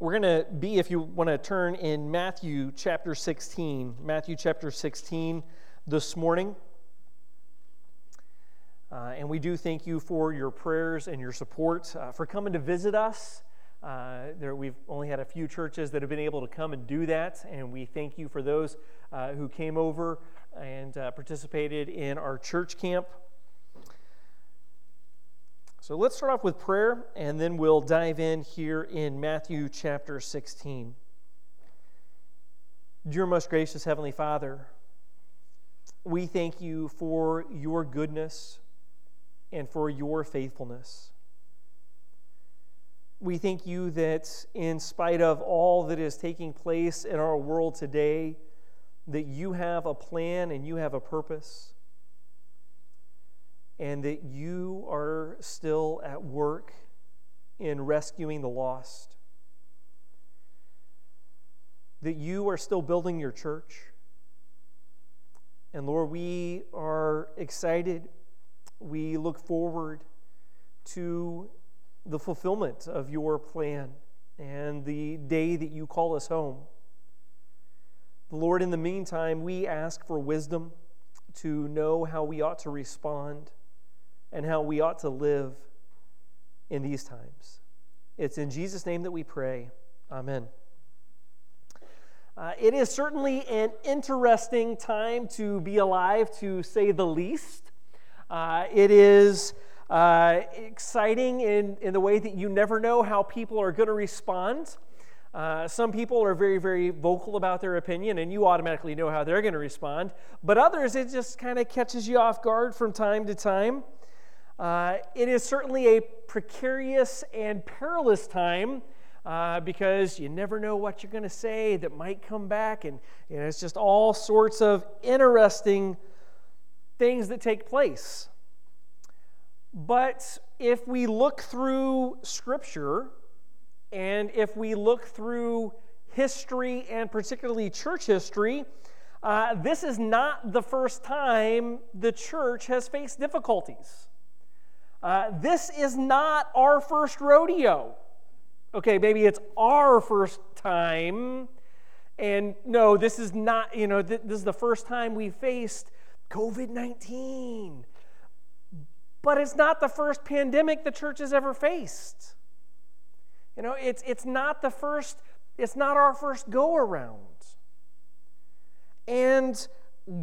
we're going to be, if you want to turn in Matthew chapter 16, Matthew chapter 16 this morning. Uh, and we do thank you for your prayers and your support, uh, for coming to visit us. Uh, there, we've only had a few churches that have been able to come and do that, and we thank you for those uh, who came over and uh, participated in our church camp. So let's start off with prayer, and then we'll dive in here in Matthew chapter 16. Dear most gracious Heavenly Father, we thank you for your goodness and for your faithfulness. We thank you that in spite of all that is taking place in our world today, that you have a plan and you have a purpose, and that you are still at work in rescuing the lost, that you are still building your church. And Lord, we are excited we look forward to the fulfillment of your plan and the day that you call us home. Lord, in the meantime, we ask for wisdom to know how we ought to respond and how we ought to live in these times. It's in Jesus' name that we pray. Amen. Uh, it is certainly an interesting time to be alive, to say the least. Uh, it is uh, exciting in, in the way that you never know how people are going to respond. Uh, some people are very, very vocal about their opinion, and you automatically know how they're going to respond. But others, it just kind of catches you off guard from time to time. Uh, it is certainly a precarious and perilous time uh, because you never know what you're going to say that might come back, and it's just all sorts of interesting things that take place. But if we look through Scripture and if we look through history and particularly church history, uh, this is not the first time the church has faced difficulties. Uh, this is not our first rodeo. Okay, maybe it's our first time. And no, this is not, you know, th- this is the first time we faced COVID 19. But it's not the first pandemic the church has ever faced. You know, it's, it's not the first, it's not our first go around. And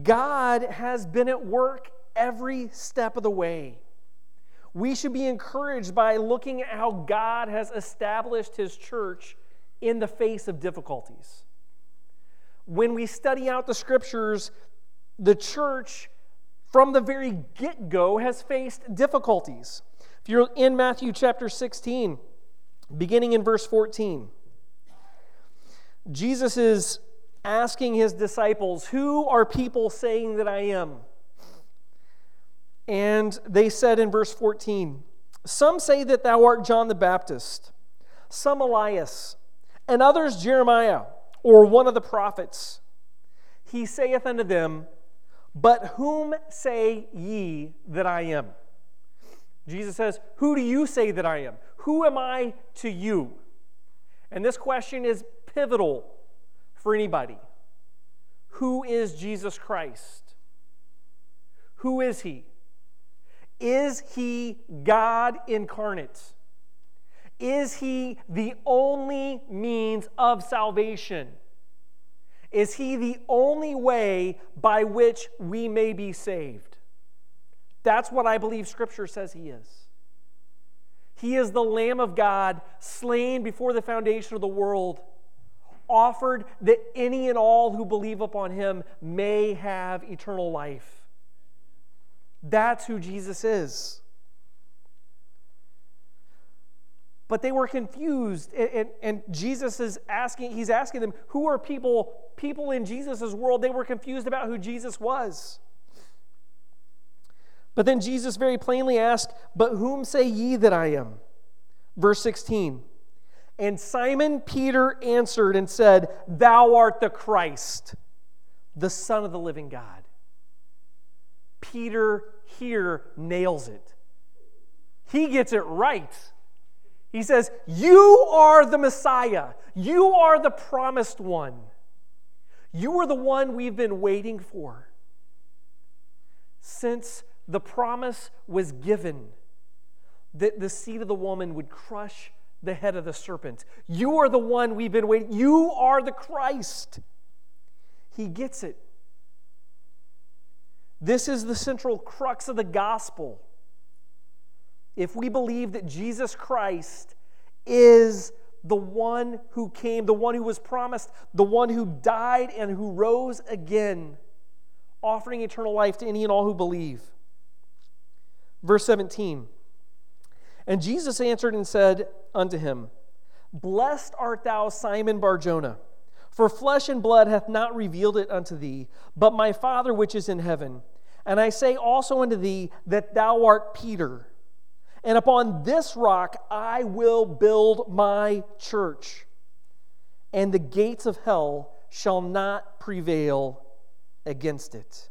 God has been at work every step of the way. We should be encouraged by looking at how God has established his church in the face of difficulties. When we study out the scriptures, the church, from the very get go, has faced difficulties. If you're in Matthew chapter 16, beginning in verse 14, Jesus is asking his disciples, Who are people saying that I am? And they said in verse 14, Some say that thou art John the Baptist, some Elias, and others Jeremiah, or one of the prophets. He saith unto them, but whom say ye that I am? Jesus says, Who do you say that I am? Who am I to you? And this question is pivotal for anybody. Who is Jesus Christ? Who is he? Is he God incarnate? Is he the only means of salvation? Is he the only way by which we may be saved? That's what I believe Scripture says he is. He is the Lamb of God, slain before the foundation of the world, offered that any and all who believe upon him may have eternal life. That's who Jesus is. But they were confused, and, and, and, Jesus is asking, he's asking them, who are people, people in Jesus' world? They were confused about who Jesus was. But then Jesus very plainly asked, But whom say ye that I am? Verse 16. And Simon Peter answered and said, Thou art the Christ, the Son of the living God. Peter here nails it. He gets it right. He says, You are the Messiah. You are the promised one. You are the one we've been waiting for. Since the promise was given that the seed of the woman would crush the head of the serpent. You are the one we've been waiting. You are the Christ. He gets it. This is the central crux of the gospel. If we believe that Jesus Christ is the one who came, the one who was promised, the one who died and who rose again, offering eternal life to any and all who believe. Verse 17 And Jesus answered and said unto him, Blessed art thou, Simon Barjona, for flesh and blood hath not revealed it unto thee, but my Father which is in heaven. And I say also unto thee that thou art Peter, and upon this rock I will build my church, and the gates of hell shall not prevail against it.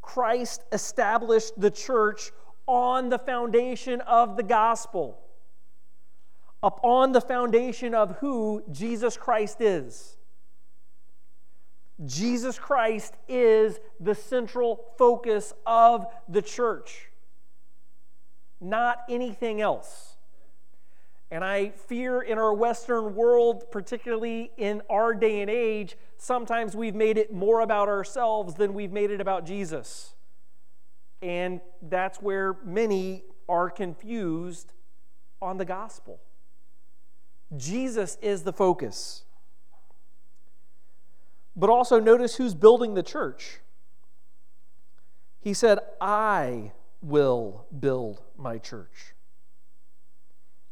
Christ established the church on the foundation of the gospel, upon the foundation of who Jesus Christ is. Jesus Christ is the central focus of the church, not anything else. And I fear in our Western world, particularly in our day and age, sometimes we've made it more about ourselves than we've made it about Jesus. And that's where many are confused on the gospel. Jesus is the focus. But also notice who's building the church. He said, I will build my church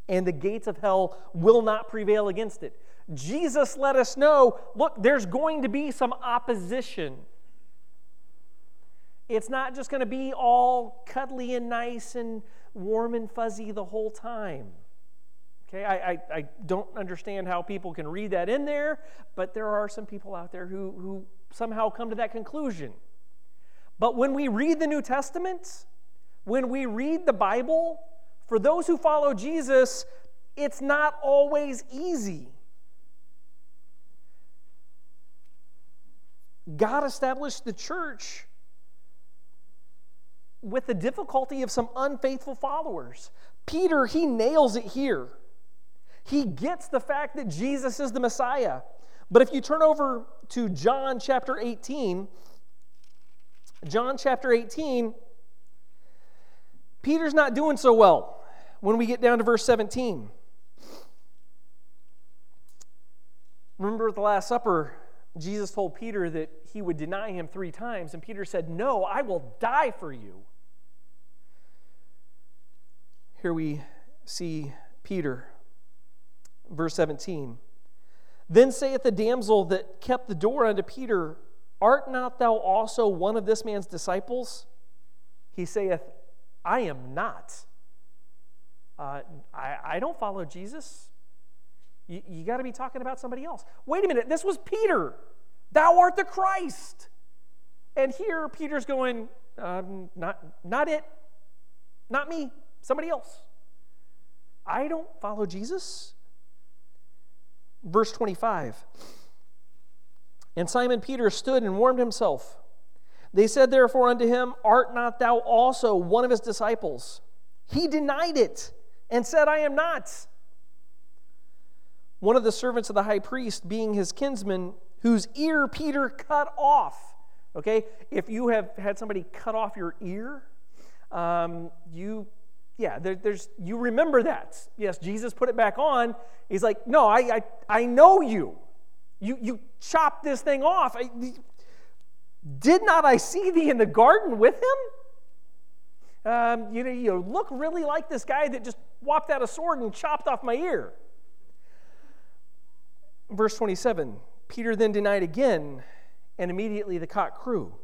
and the gates of hell will not prevail against it. Jesus let us know look, there's going to be some opposition. It's not just going to be all cuddly and nice and warm and fuzzy the whole time. Okay, I, I, I, don't understand how people can read that in there, but there are some people out there who, who somehow come to that conclusion. But when we read the New Testament, when we read the Bible, for those who follow Jesus, it's not always easy. God established the church with the difficulty of some unfaithful followers. Peter, he nails it here. He gets the fact that Jesus is the Messiah. But if you turn over to John chapter 18, John chapter 18, Peter's not doing so well when we get down to verse 17. Remember at the Last Supper, Jesus told Peter that he would deny him three times, and Peter said, No, I will die for you. Here we see Peter, verse 17. Then saith the damsel that kept the door unto Peter, Art not thou also one of this man's disciples? He saith, I am not. Uh, I, I don't follow Jesus. You, you got to be talking about somebody else. Wait a minute, this was Peter. Thou art the Christ. And here Peter's going, um, not, not it, not me, somebody else. I don't follow Jesus. Verse 25. And Simon Peter stood and warmed himself. They said therefore unto him, Art not thou also one of his disciples? He denied it and said, I am not. One of the servants of the high priest, being his kinsman, whose ear Peter cut off. Okay, if you have had somebody cut off your ear, um, you, yeah, there, there's, you remember that. Yes, Jesus put it back on. He's like, no, I, I, I know you. You, you chopped this thing off. I, did not I see thee in the garden with him? Um, you you look really like this guy that just whopped out a sword and chopped off my ear. Verse 27 Peter then denied again, and immediately the cock crew.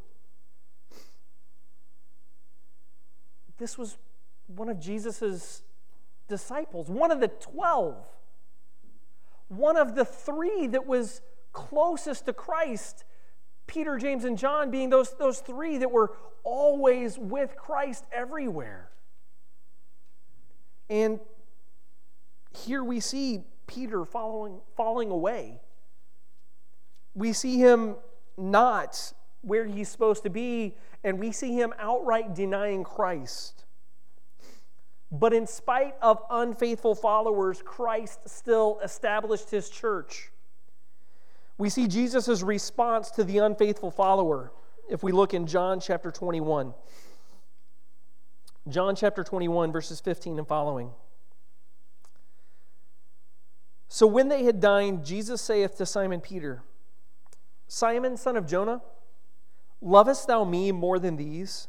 This was one of Jesus' disciples, one of the 12, one of the three that was closest to Christ. Peter, James, and John being those, those three that were always with Christ everywhere. And here we see Peter following, falling away. We see him not where he's supposed to be, and we see him outright denying Christ. But in spite of unfaithful followers, Christ still established his church. We see Jesus' response to the unfaithful follower if we look in John chapter 21. John chapter 21, verses 15 and following. So when they had dined, Jesus saith to Simon Peter, Simon, son of Jonah, lovest thou me more than these?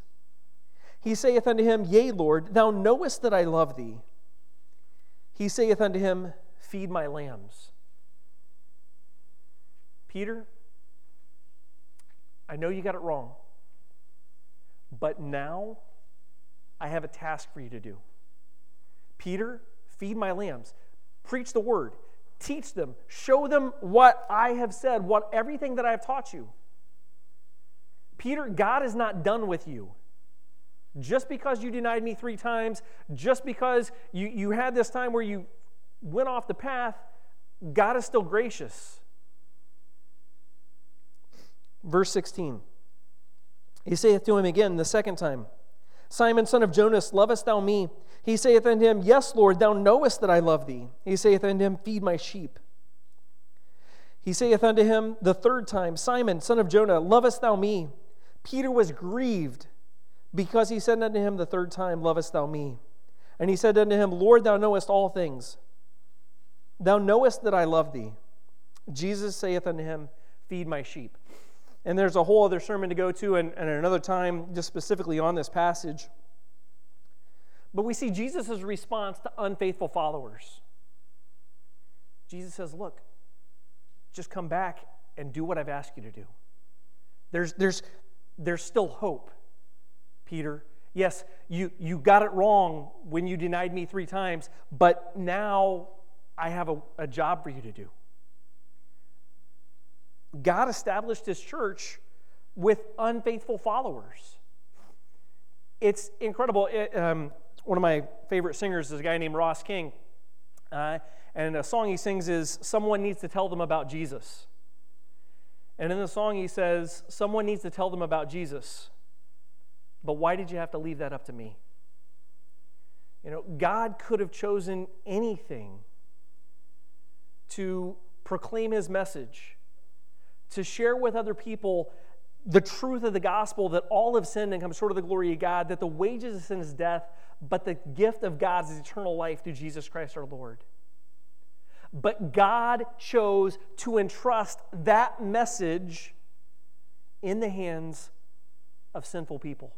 He saith unto him, Yea, Lord, thou knowest that I love thee. He saith unto him, Feed my lambs. Peter, I know you got it wrong, but now I have a task for you to do. Peter, feed my lambs. Preach the word. Teach them. Show them what I have said, what everything that I have taught you. Peter, God is not done with you. Just because you denied me three times, just because you, you had this time where you went off the path, God is still gracious. Verse 16 He saith to him again the second time, Simon, son of Jonas, lovest thou me? He saith unto him, Yes, Lord, thou knowest that I love thee. He saith unto him, Feed my sheep. He saith unto him the third time, Simon, son of Jonah, lovest thou me? Peter was grieved because he said unto him the third time, Lovest thou me? And he said unto him, Lord, thou knowest all things. Thou knowest that I love thee. Jesus saith unto him, Feed my sheep. And there's a whole other sermon to go to and, and another time just specifically on this passage. But we see Jesus' response to unfaithful followers. Jesus says, Look, just come back and do what I've asked you to do. There's, there's, there's still hope. Peter. Yes, you, you got it wrong when you denied me three times, but now I have a, a job for you to do. God established his church with unfaithful followers. It's incredible. It, um, one of my favorite singers is a guy named Ross King. Uh, and a song he sings is Someone Needs to Tell Them About Jesus. And in the song, he says, Someone needs to tell them about Jesus. But why did you have to leave that up to me? You know, God could have chosen anything to proclaim his message, to share with other people the truth of the gospel that all have sinned and come short of the glory of God, that the wages of sin is death, but the gift of God is eternal life through Jesus Christ our Lord. But God chose to entrust that message in the hands of sinful people.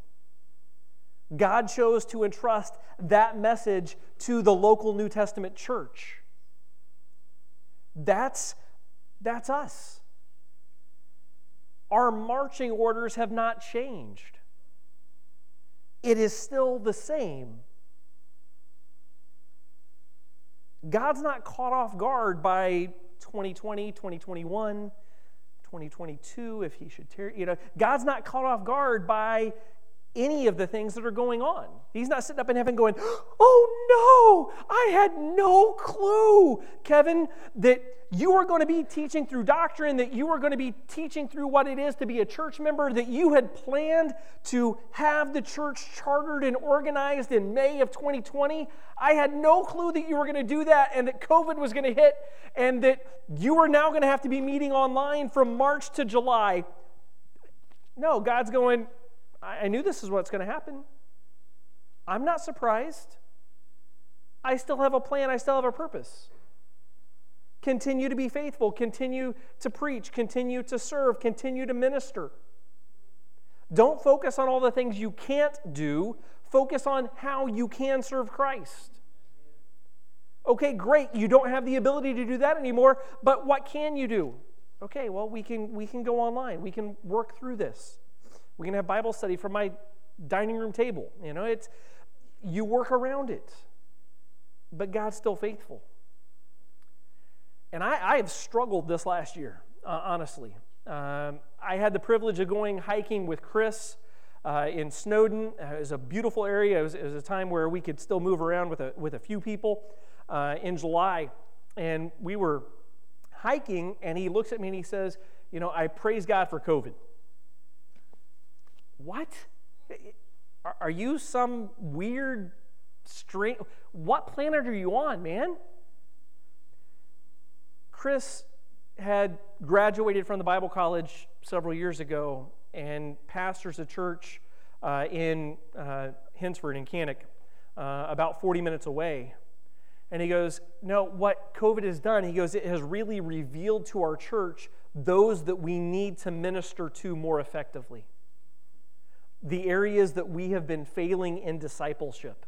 God chose to entrust that message to the local New Testament church. That's, that's us. Our marching orders have not changed, it is still the same. God's not caught off guard by 2020, 2021, 2022, if he should tear, you know, God's not caught off guard by any of the things that are going on. He's not sitting up in heaven going, Oh no, I had no clue, Kevin, that you were going to be teaching through doctrine, that you were going to be teaching through what it is to be a church member, that you had planned to have the church chartered and organized in May of 2020. I had no clue that you were going to do that and that COVID was going to hit and that you were now going to have to be meeting online from March to July. No, God's going, I knew this is what's going to happen. I'm not surprised. I still have a plan, I still have a purpose. Continue to be faithful, continue to preach, continue to serve, continue to minister. Don't focus on all the things you can't do, focus on how you can serve Christ. Okay, great. You don't have the ability to do that anymore, but what can you do? Okay, well, we can we can go online. We can work through this. We can have Bible study from my dining room table. You know, it's you work around it, but God's still faithful. And I, I have struggled this last year, uh, honestly. Um, I had the privilege of going hiking with Chris uh, in Snowdon. Uh, it was a beautiful area. It was, it was, a time where we could still move around with a, with a few people. uh, in July, and we were hiking, and he looks at me and he says, You know, I praise God for COVID. What? Are you some weird, strange? What planet are you on, man? Chris had graduated from the Bible college several years ago and pastors a church uh, in uh, Hednesford in Cannock, uh, about 40 minutes away. And he goes, No, what COVID has done, he goes, it has really revealed to our church those that we need to minister to more effectively. The areas that we have been failing in discipleship.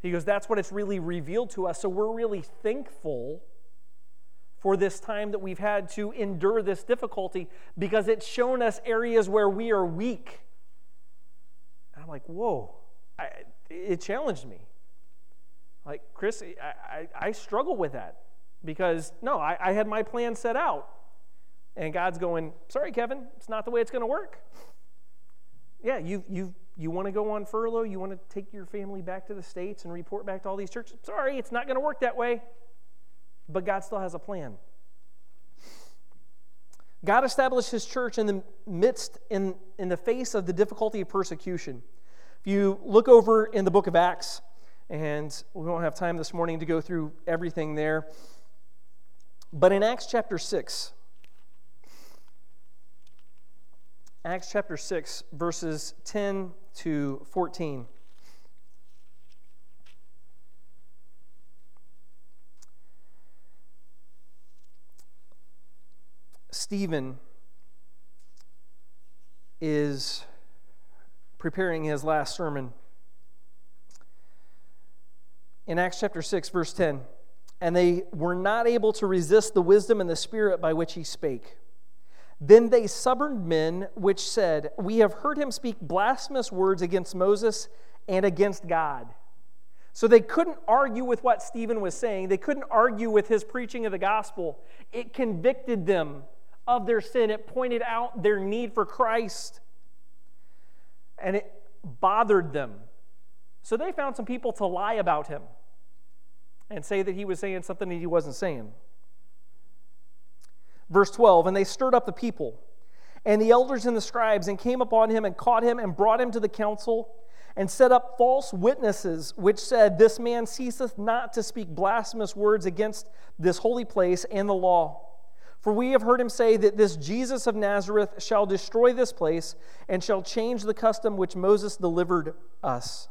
He goes, That's what it's really revealed to us. So we're really thankful for this time that we've had to endure this difficulty because it's shown us areas where we are weak. And I'm like, Whoa, I, it challenged me. Like, Chris, I, I, I struggle with that because, no, I, I had my plan set out. And God's going, sorry, Kevin, it's not the way it's going to work. Yeah, you, you, you want to go on furlough? You want to take your family back to the States and report back to all these churches? Sorry, it's not going to work that way. But God still has a plan. God established his church in the midst, in, in the face of the difficulty of persecution. If you look over in the book of Acts, and we won't have time this morning to go through everything there. But in Acts chapter 6, Acts chapter 6, verses 10 to 14. Stephen is preparing his last sermon in Acts chapter 6, verse 10. And they were not able to resist the wisdom and the spirit by which he spake. Then they suborned men which said, We have heard him speak blasphemous words against Moses and against God. So they couldn't argue with what Stephen was saying. They couldn't argue with his preaching of the gospel. It convicted them of their sin, it pointed out their need for Christ, and it bothered them. So they found some people to lie about him and say that he was saying something that he wasn't saying. Verse 12 And they stirred up the people and the elders and the scribes and came upon him and caught him and brought him to the council and set up false witnesses which said, This man ceaseth not to speak blasphemous words against this holy place and the law. For we have heard him say that this Jesus of Nazareth shall destroy this place and shall change the custom which Moses delivered us.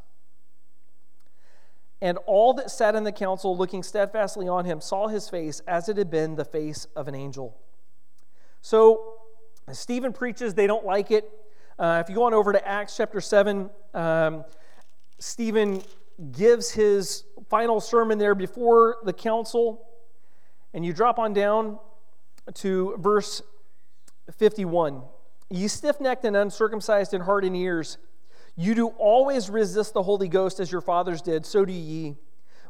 And all that sat in the council, looking steadfastly on him, saw his face as it had been the face of an angel. So, Stephen preaches, they don't like it. Uh, if you go on over to Acts chapter 7, um, Stephen gives his final sermon there before the council. And you drop on down to verse 51. Ye stiff necked and uncircumcised in heart and ears, you do always resist the Holy Ghost as your fathers did, so do ye.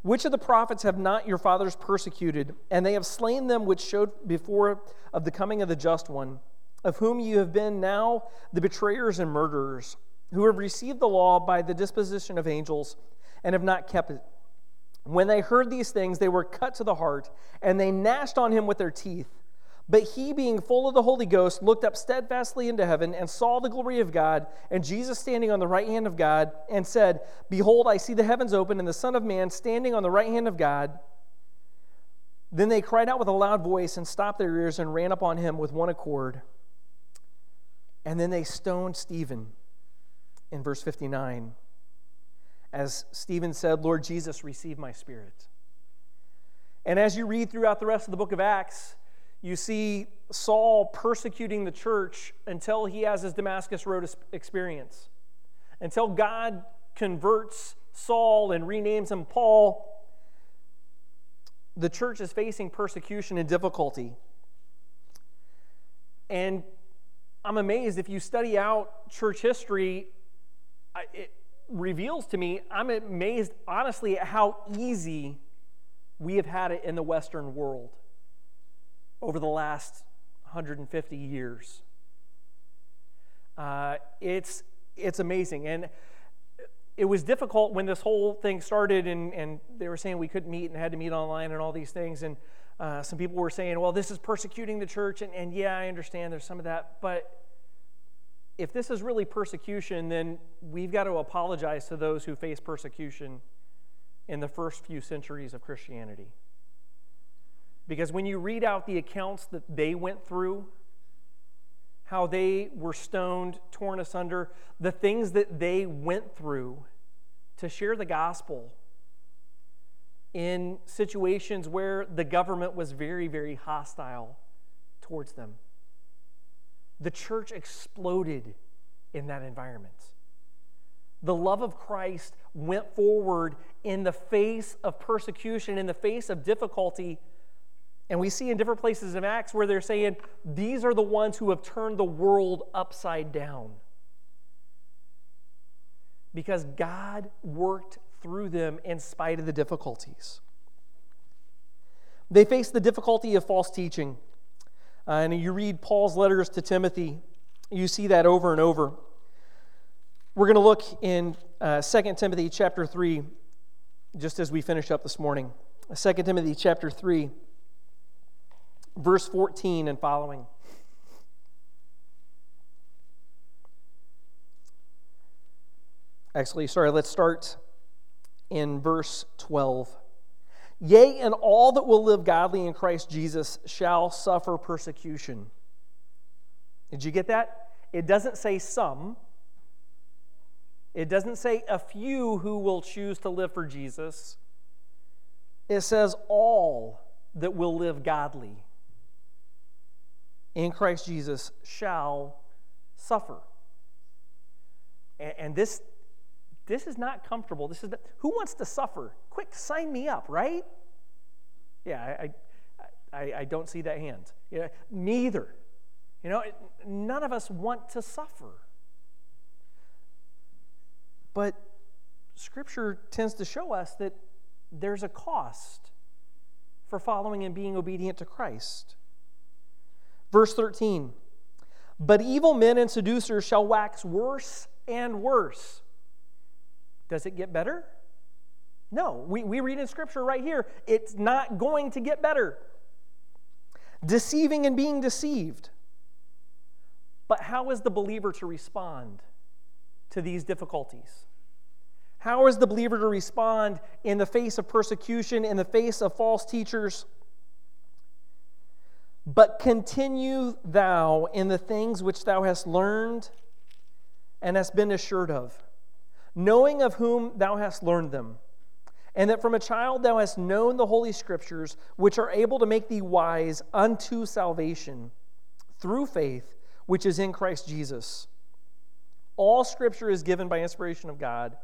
Which of the prophets have not your fathers persecuted? And they have slain them which showed before of the coming of the just one, of whom you have been now the betrayers and murderers, who have received the law by the disposition of angels and have not kept it. When they heard these things, they were cut to the heart, and they gnashed on him with their teeth. But he, being full of the Holy Ghost, looked up steadfastly into heaven and saw the glory of God and Jesus standing on the right hand of God and said, Behold, I see the heavens open and the Son of Man standing on the right hand of God. Then they cried out with a loud voice and stopped their ears and ran upon him with one accord. And then they stoned Stephen in verse 59. As Stephen said, Lord Jesus, receive my spirit. And as you read throughout the rest of the book of Acts, you see Saul persecuting the church until he has his Damascus Road experience. Until God converts Saul and renames him Paul, the church is facing persecution and difficulty. And I'm amazed if you study out church history, it reveals to me, I'm amazed honestly at how easy we have had it in the Western world over the last 150 years. Uh, it's, it's amazing. And it was difficult when this whole thing started and, and they were saying we couldn't meet and had to meet online and all these things. And uh, some people were saying, well, this is persecuting the church. And, and yeah, I understand there's some of that. But if this is really persecution, then we've got to apologize to those who face persecution in the first few centuries of Christianity. Because when you read out the accounts that they went through, how they were stoned, torn asunder, the things that they went through to share the gospel in situations where the government was very, very hostile towards them. The church exploded in that environment. The love of Christ went forward in the face of persecution, in the face of difficulty and we see in different places in Acts where they're saying, these are the ones who have turned the world upside down. Because God worked through them in spite of the difficulties. They faced the difficulty of false teaching. Uh, and you read Paul's letters to Timothy, you see that over and over. We're going to look in uh, 2 Timothy chapter 3, just as we finish up this morning. 2 Timothy chapter 3 verse 14 and following. Actually, sorry, let's start in verse 12. Yea, and all that will live godly in Christ Jesus shall suffer persecution. Did you get that? It doesn't say some. It doesn't say a few who will choose to live for Jesus. It says all that will live godly in Christ Jesus shall suffer. And, and this, this is not comfortable. This is the, who wants to suffer? Quick, sign me up, right? Yeah, I, I, I don't see that hand. Yeah, me either. You know, none of us want to suffer. But Scripture tends to show us that there's a cost for following and being obedient to Christ. Verse 13 But evil men and seducers shall wax worse and worse. Does it get better? No. We, we read in Scripture right here, it's not going to get better. Deceiving and being deceived. But how is the believer to respond to these difficulties? How is the believer to respond in the face of persecution, in the face of false teachers? But continue thou in the things which thou hast learned and hast been assured of, knowing of whom thou hast learned them, and that from a child thou hast known the Holy Scriptures, which are able to make thee wise unto salvation through faith which is in Christ Jesus. All Scripture is given by inspiration of God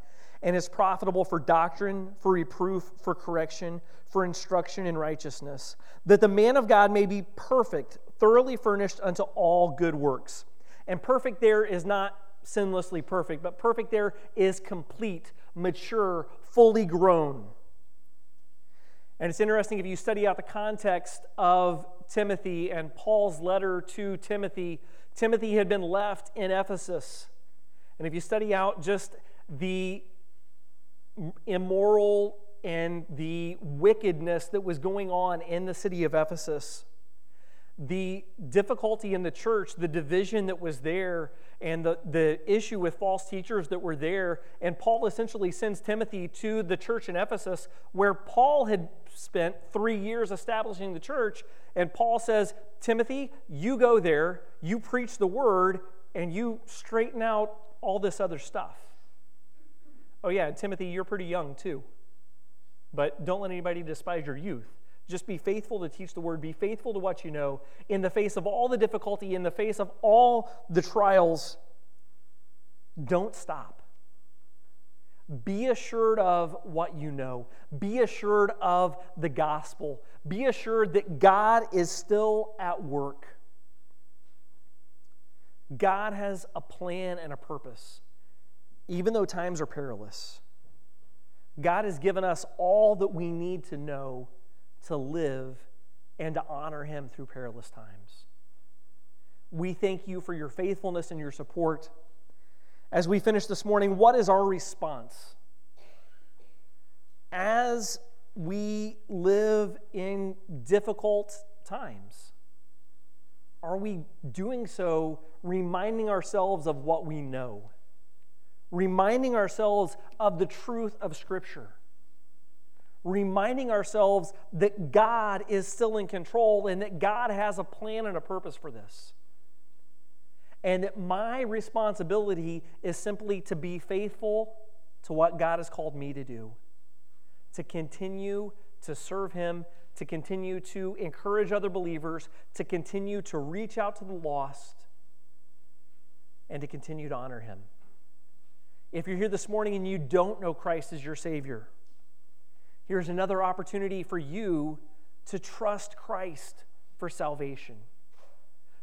and is profitable for doctrine, for reproof, for correction, for instruction in righteousness, that the man of God may be perfect, thoroughly furnished unto all good works. And perfect there is not sinlessly perfect, but perfect there is complete, mature, fully grown. And it's interesting if you study out the context of Timothy and Paul's letter to Timothy, Timothy had been left in Ephesus. And if you study out just the immoral and the wickedness that was going on in the city of Ephesus, the difficulty in the church, the division that was there, and the, the issue with false teachers that were there. And Paul essentially sends Timothy to the church in Ephesus, where Paul had spent three years establishing the church. And Paul says, Timothy, you go there, you preach the word, and you straighten out all this other stuff. Oh, yeah, Timothy, you're pretty young too. But don't let anybody despise your youth. Just be faithful to teach the word. Be faithful to what you know in the face of all the difficulty, in the face of all the trials. Don't stop. Be assured of what you know. Be assured of the gospel. Be assured that God is still at work. God has a plan and a purpose even though times are perilous. God has given us all that we need to know to live and to honor Him through perilous times. We thank you for your faithfulness and your support. as we finish this morning, what is our response? As we live in difficult times, are we doing so reminding ourselves of what we know? Reminding ourselves of the truth of Scripture? Reminding ourselves that God is still in control and that God has a plan and a purpose for this? And that my responsibility is simply to be faithful to what God has called me to do, to continue to serve Him, to continue to encourage other believers, to continue to reach out to the lost, and to continue to honor Him. If you're here this morning and you don't know Christ as your Savior, here's another opportunity for you to trust Christ for salvation.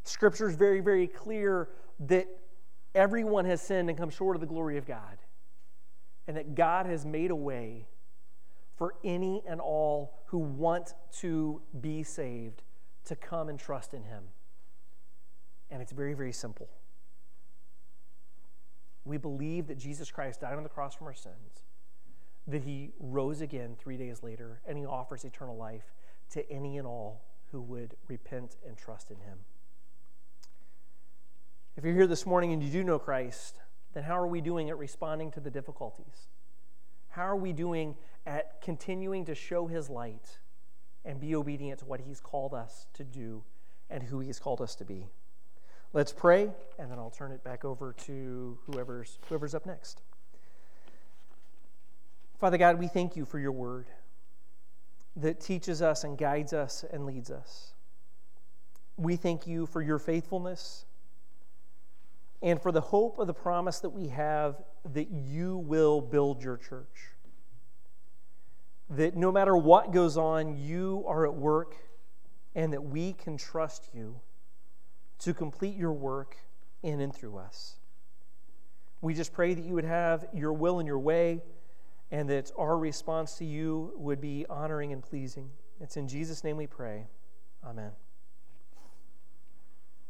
Scripture is very, very clear that everyone has sinned and come short of the glory of God, and that God has made a way for any and all who want to be saved to come and trust in Him. And it's very, very simple. We believe that Jesus Christ died on the cross from our sins, that He rose again three days later, and He offers eternal life to any and all who would repent and trust in Him. If you're here this morning and you do know Christ, then how are we doing at responding to the difficulties? How are we doing at continuing to show His light and be obedient to what He's called us to do and who He's called us to be? Let's pray, and then I'll turn it back over to whoever's, whoever's up next. Father God, we thank you for your word that teaches us and guides us and leads us. We thank you for your faithfulness and for the hope of the promise that we have that you will build your church. That no matter what goes on, you are at work, and that we can trust you to complete your work in and through us. We just pray that you would have your will and your way, and that our response to you would be honoring and pleasing. It's in Jesus' name we pray. Amen.